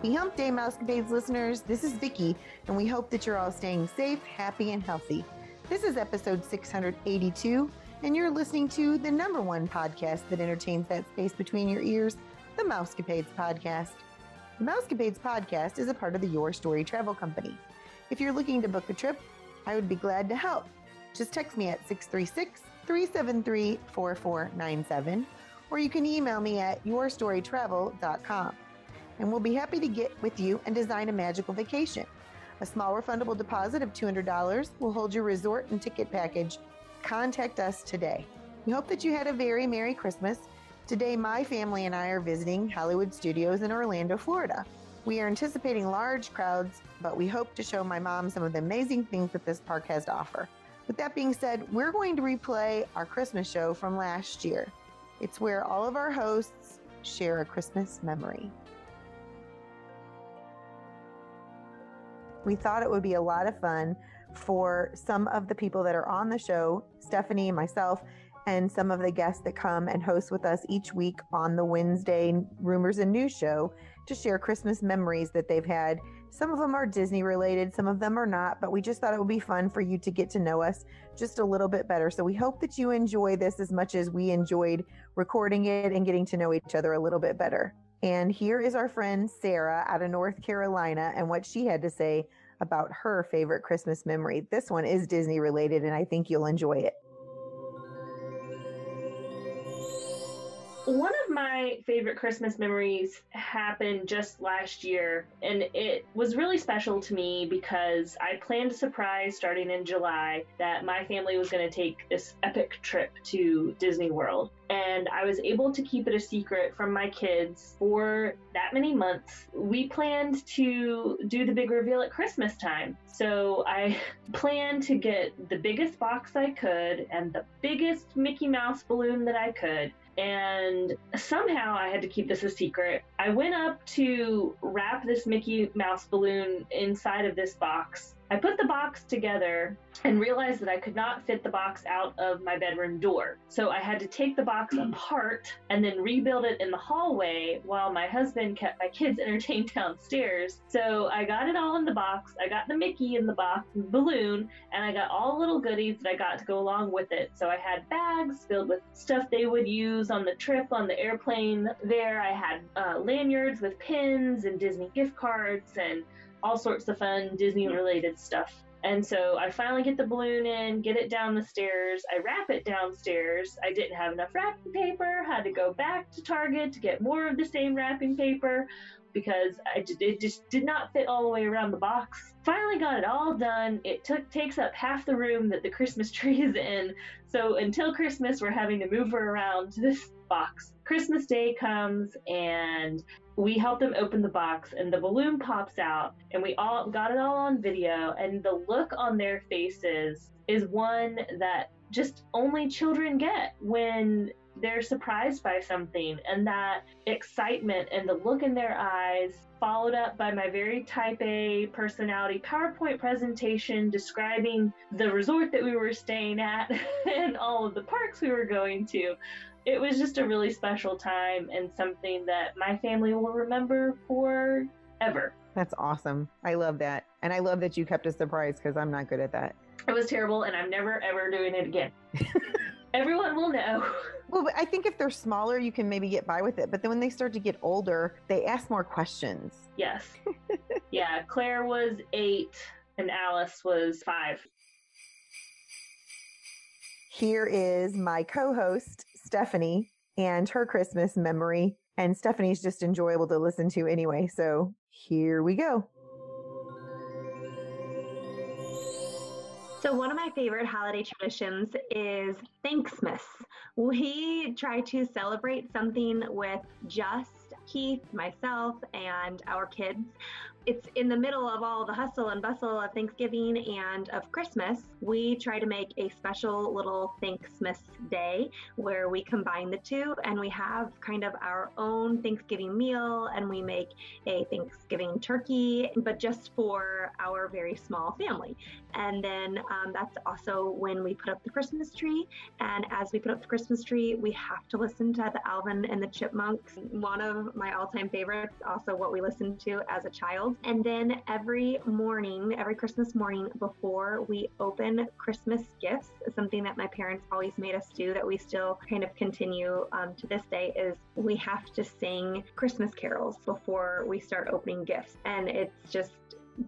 Happy Hump Day, Mousecapades listeners. This is Vicki, and we hope that you're all staying safe, happy, and healthy. This is episode 682, and you're listening to the number one podcast that entertains that space between your ears, the Mousecapades Podcast. The Mousecapades Podcast is a part of the Your Story Travel Company. If you're looking to book a trip, I would be glad to help. Just text me at 636 373 4497, or you can email me at yourstorytravel.com and we'll be happy to get with you and design a magical vacation. A small refundable deposit of $200 will hold your resort and ticket package. Contact us today. We hope that you had a very Merry Christmas. Today, my family and I are visiting Hollywood Studios in Orlando, Florida. We are anticipating large crowds, but we hope to show my mom some of the amazing things that this park has to offer. With that being said, we're going to replay our Christmas show from last year. It's where all of our hosts share a Christmas memory. We thought it would be a lot of fun for some of the people that are on the show, Stephanie, myself, and some of the guests that come and host with us each week on the Wednesday Rumors and News show to share Christmas memories that they've had. Some of them are Disney related, some of them are not, but we just thought it would be fun for you to get to know us just a little bit better. So we hope that you enjoy this as much as we enjoyed recording it and getting to know each other a little bit better. And here is our friend Sarah out of North Carolina and what she had to say about her favorite Christmas memory. This one is Disney related, and I think you'll enjoy it. One of my favorite Christmas memories happened just last year, and it was really special to me because I planned a surprise starting in July that my family was going to take this epic trip to Disney World. And I was able to keep it a secret from my kids for that many months. We planned to do the big reveal at Christmas time. So I planned to get the biggest box I could and the biggest Mickey Mouse balloon that I could and somehow I had to keep this a secret. I went up to wrap this Mickey Mouse balloon inside of this box. I put the box together and realized that I could not fit the box out of my bedroom door. So I had to take the box apart and then rebuild it in the hallway while my husband kept my kids entertained downstairs. So I got it all in the box. I got the Mickey in the box, the balloon, and I got all the little goodies that I got to go along with it. So I had bags filled with stuff they would use on the trip on the airplane there. I had uh, lanyards with pins and Disney gift cards and all sorts of fun Disney related stuff. And so I finally get the balloon in, get it down the stairs. I wrap it downstairs. I didn't have enough wrapping paper, had to go back to Target to get more of the same wrapping paper because I, it just did not fit all the way around the box. Finally got it all done. It took takes up half the room that the Christmas tree is in. So until Christmas, we're having to move her around this box. Christmas Day comes and we help them open the box and the balloon pops out and we all got it all on video and the look on their faces is one that just only children get when they're surprised by something and that excitement and the look in their eyes followed up by my very type A personality PowerPoint presentation describing the resort that we were staying at and all of the parks we were going to. It was just a really special time and something that my family will remember forever. That's awesome. I love that. And I love that you kept a surprise because I'm not good at that. It was terrible and I'm never ever doing it again. Everyone will know. Well, I think if they're smaller, you can maybe get by with it. But then when they start to get older, they ask more questions. Yes. yeah, Claire was eight and Alice was five. Here is my co host, Stephanie, and her Christmas memory. And Stephanie's just enjoyable to listen to anyway. So here we go. So, one of my favorite holiday traditions is Thanksmas. We try to celebrate something with just Keith, myself, and our kids. It's in the middle of all the hustle and bustle of Thanksgiving and of Christmas, we try to make a special little Thanksmas day where we combine the two and we have kind of our own Thanksgiving meal and we make a Thanksgiving turkey, but just for our very small family. And then um, that's also when we put up the Christmas tree. And as we put up the Christmas tree, we have to listen to the Alvin and the Chipmunks. One of my all time favorites, also what we listened to as a child. And then every morning, every Christmas morning before we open Christmas gifts, something that my parents always made us do that we still kind of continue um, to this day is we have to sing Christmas carols before we start opening gifts. And it's just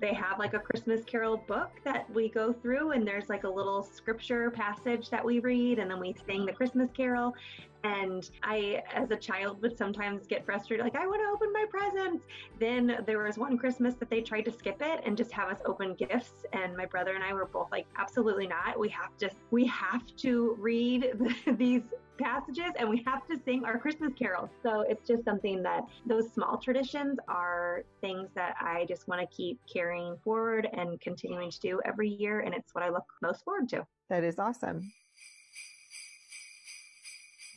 they have like a Christmas Carol book that we go through, and there's like a little scripture passage that we read, and then we sing the Christmas Carol. And I, as a child, would sometimes get frustrated, like, I want to open my presents. Then there was one Christmas that they tried to skip it and just have us open gifts. And my brother and I were both like, absolutely not. We have to, we have to read these passages and we have to sing our Christmas carols. So it's just something that those small traditions are things that I just want to keep carrying forward and continuing to do every year. And it's what I look most forward to. That is awesome.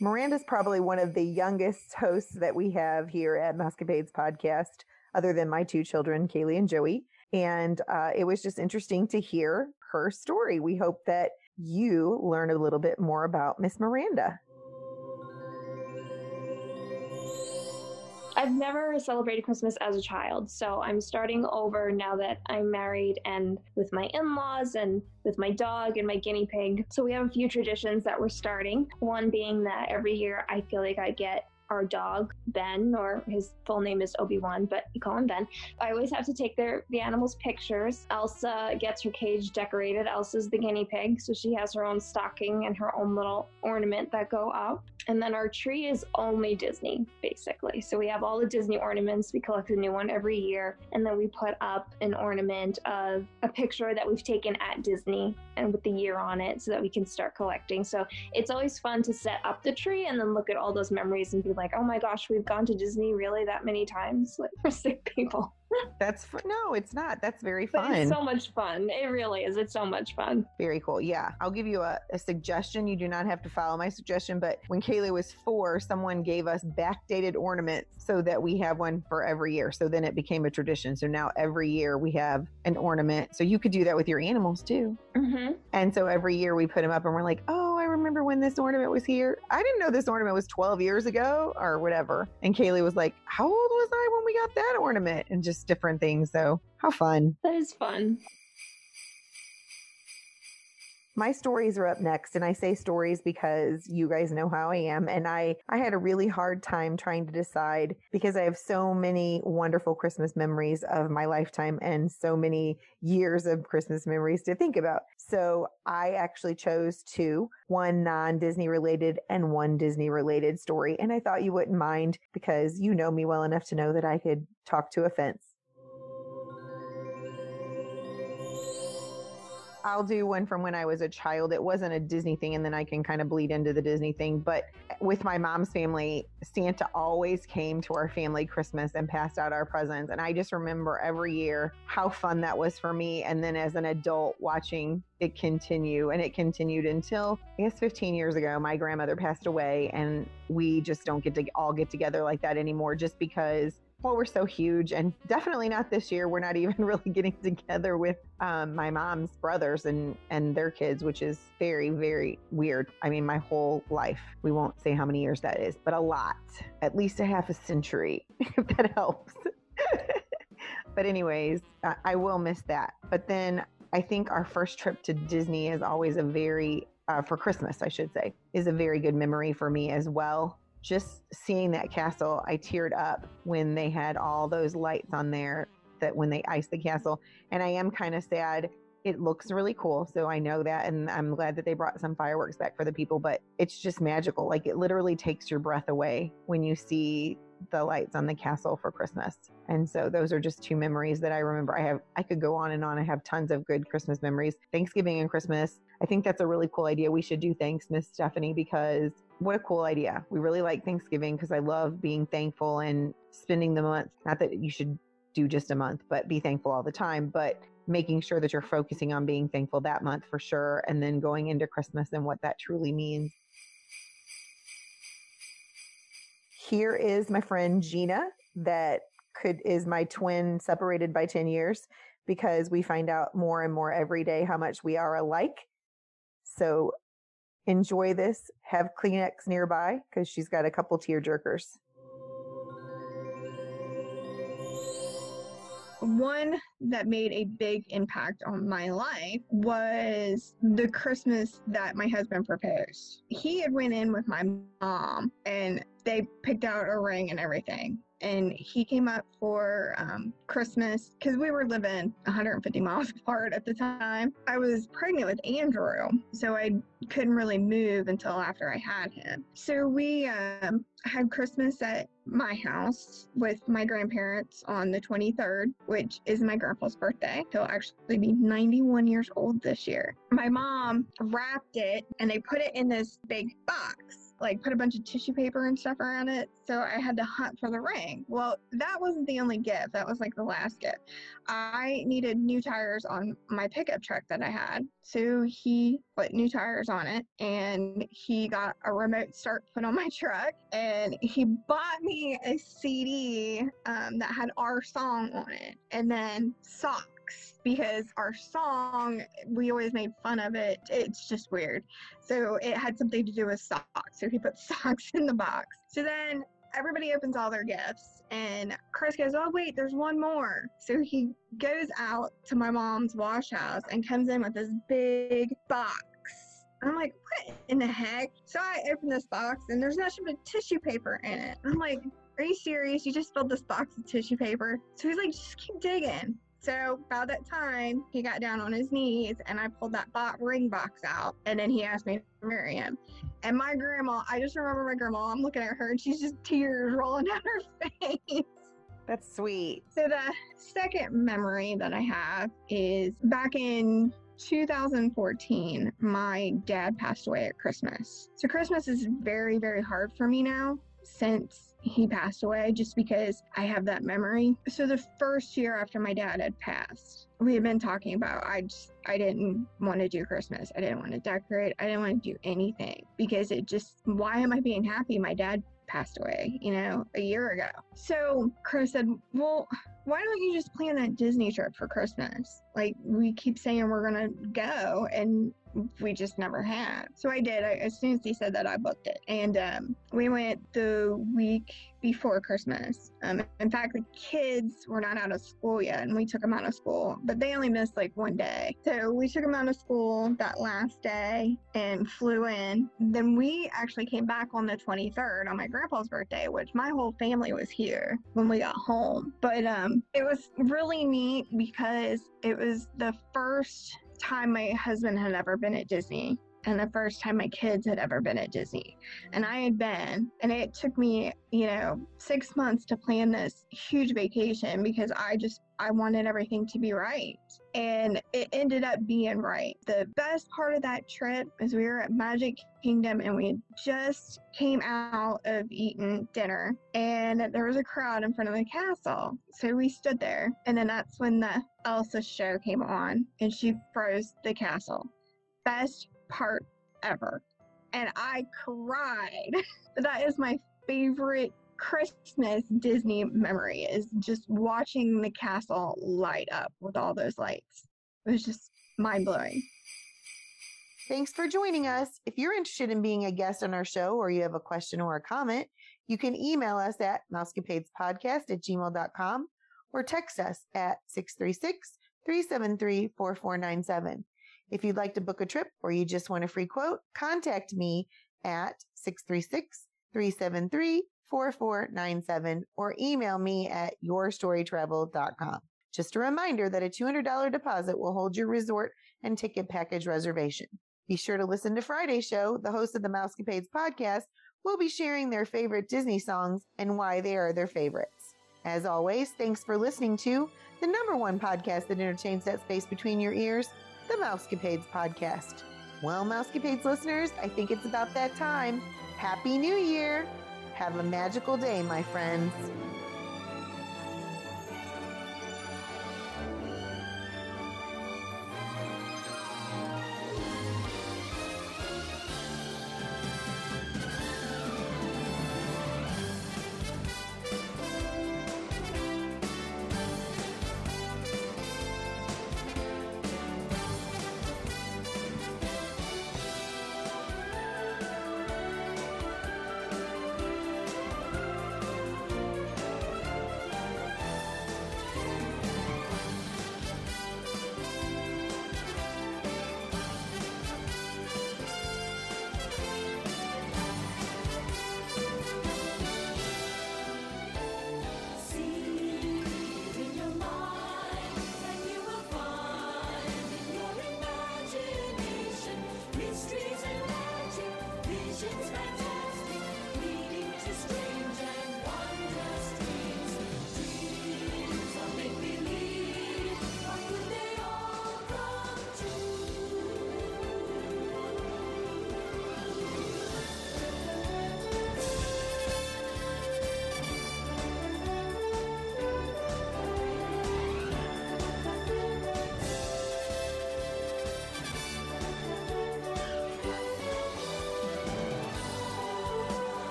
Miranda's probably one of the youngest hosts that we have here at Mousecapades podcast, other than my two children, Kaylee and Joey. And uh, it was just interesting to hear her story. We hope that you learn a little bit more about Miss Miranda. I've never celebrated Christmas as a child, so I'm starting over now that I'm married and with my in laws and with my dog and my guinea pig. So we have a few traditions that we're starting. One being that every year I feel like I get our dog Ben, or his full name is Obi Wan, but we call him Ben. I always have to take their the animals' pictures. Elsa gets her cage decorated. Elsa's the guinea pig, so she has her own stocking and her own little ornament that go up. And then our tree is only Disney, basically. So we have all the Disney ornaments. We collect a new one every year, and then we put up an ornament of a picture that we've taken at Disney and with the year on it, so that we can start collecting. So it's always fun to set up the tree and then look at all those memories and be like, oh my gosh, we've gone to Disney really that many times? Like for sick people. That's no, it's not. That's very But fun. it's so much fun. It really is. It's so much fun. Very cool. Yeah. I'll give you a, a suggestion. You do not have to follow my suggestion, but when Kaylee was four, someone gave us backdated ornaments so that we have one for every year. So then it became a tradition. So now every year we have an ornament. So you could do that with your animals too. Mm-hmm. And so every year we put them up and we're like, oh, I remember when this ornament was here. I didn't know this ornament was 12 years ago or whatever. And Kaylee was like, how old was I when we got that ornament? And just different things. So how fun. That is fun. My stories are up next and i say stories because you guys know how i am and i i had a really hard time trying to decide because i have so many wonderful christmas memories of my lifetime and so many years of christmas memories to think about. So i actually chose two one non-disney related and one disney related story and i thought you wouldn't mind because you know me well enough to know that i could talk to a fence I'll do one from when I was a child. It wasn't a Disney thing, and then I can kind of bleed into the Disney thing. But with my mom's family, Santa always came to our family Christmas and passed out our presents. And I just remember every year how fun that was for me. And then as an adult, watching it continue. And it continued until, I guess, 15 years ago, my grandmother passed away. And we just don't get to all get together like that anymore just because well, we're so huge, and definitely not this year. We're not even really getting together with um, my mom's brothers and and their kids, which is very very weird. I mean, my whole life. We won't say how many years that is, but a lot, at least a half a century, if that helps. but anyways, I, I will miss that. But then I think our first trip to Disney is always a very uh, for Christmas, I should say, is a very good memory for me as well just seeing that castle, I teared up when they had all those lights on there that when they iced the castle. And I am kind of sad. It looks really cool. So I know that. And I'm glad that they brought some fireworks back for the people, but it's just magical. Like it literally takes your breath away when you see the lights on the castle for Christmas. And so those are just two memories that I remember. I have, I could go on and on. I have tons of good Christmas memories. Thanksgiving and Christmas. I think that's a really cool idea. We should do thanks, Miss Stephanie, because what a cool idea. We really like Thanksgiving because I love being thankful and spending the month. Not that you should do just a month, but be thankful all the time. But making sure that you're focusing on being thankful that month for sure, and then going into Christmas and what that truly means. Here is my friend Gina, that could is my twin separated by 10 years because we find out more and more every day how much we are alike. So enjoy this. Have Kleenex nearby because she's got a couple tear jerkers. one that made a big impact on my life was the Christmas that my husband proposed. He had went in with my mom and they picked out a ring and everything and he came up for um, Christmas because we were living 150 miles apart at the time. I was pregnant with Andrew, so I couldn't really move until after I had him. So we um, had Christmas at my house with my grandparents on the 23rd, which is my grandpa's birthday. He'll actually be 91 years old this year. My mom wrapped it and they put it in this big box like put a bunch of tissue paper and stuff around it. So I had to hunt for the ring. Well, that wasn't the only gift. That was like the last gift. I needed new tires on my pickup truck that I had. So he put new tires on it and he got a remote start put on my truck and he bought me a CD um, that had our song on it and then socks because our song, we always made fun of it. It's just weird. So it had something to do with socks. So he put socks in the box. So then everybody opens all their gifts and Chris goes, Oh, wait, there's one more. So he goes out to my mom's wash house and comes in with this big box. I'm like, what in the heck? So I open this box and there's nothing but tissue paper in it. I'm like, are you serious? You just filled this box with tissue paper? So he's like, just keep digging. So about that time, he got down on his knees and I pulled that bot ring box out. And then he asked me to marry him. And my grandma, I just remember my grandma, I'm looking at her and she's just tears rolling down her face. That's sweet. So the second memory that I have is back in 2014, my dad passed away at Christmas. So Christmas is very, very hard for me now since he passed away just because I have that memory. So the first year after my dad had passed, we had been talking about I just I didn't want to do Christmas. I didn't want to decorate. I didn't want to do anything because it just why am I being happy? My dad passed away, you know, a year ago. So Chris said, Well, why don't you just plan that Disney trip for Christmas? Like we keep saying we're gonna go and we just never have. So I did. I, as soon as he said that, I booked it, and um, we went the week before Christmas. Um, in fact, the kids were not out of school yet, and we took them out of school, but they only missed like one day. So we took them out of school that last day and flew in. Then we actually came back on the 23rd on my grandpa's birthday, which my whole family was here when we got home. But um, Um, it was really neat because it was the first time my husband had ever been at Disney and the first time my kids had ever been at Disney. And I had been, and it took me, you know, six months to plan this huge vacation because I just, I wanted everything to be right. And it ended up being right. The best part of that trip is we were at Magic Kingdom and we just came out of eating dinner and there was a crowd in front of the castle. So we stood there. And then that's when the Elsa show came on and she froze the castle. Best part ever. And I cried. that is my favorite Christmas Disney memory is just watching the castle light up with all those lights. It was just mind blowing. Thanks for joining us. If you're interested in being a guest on our show or you have a question or a comment, you can email us at mousecapadespodcast at gmail.com or text us at 636 373 4497. If you'd like to book a trip or you just want a free quote, contact me at 636-373-4497 or email me at yourstorytravel.com. Just a reminder that a $200 deposit will hold your resort and ticket package reservation. Be sure to listen to Friday's show. The host of the Mousecapades podcast will be sharing their favorite Disney songs and why they are their favorites. As always, thanks for listening to the number one podcast that entertains that space between your ears, the Mousecapades podcast. Well, Mousecapades listeners, I think it's about that time. Happy New Year! Have a magical day, my friends.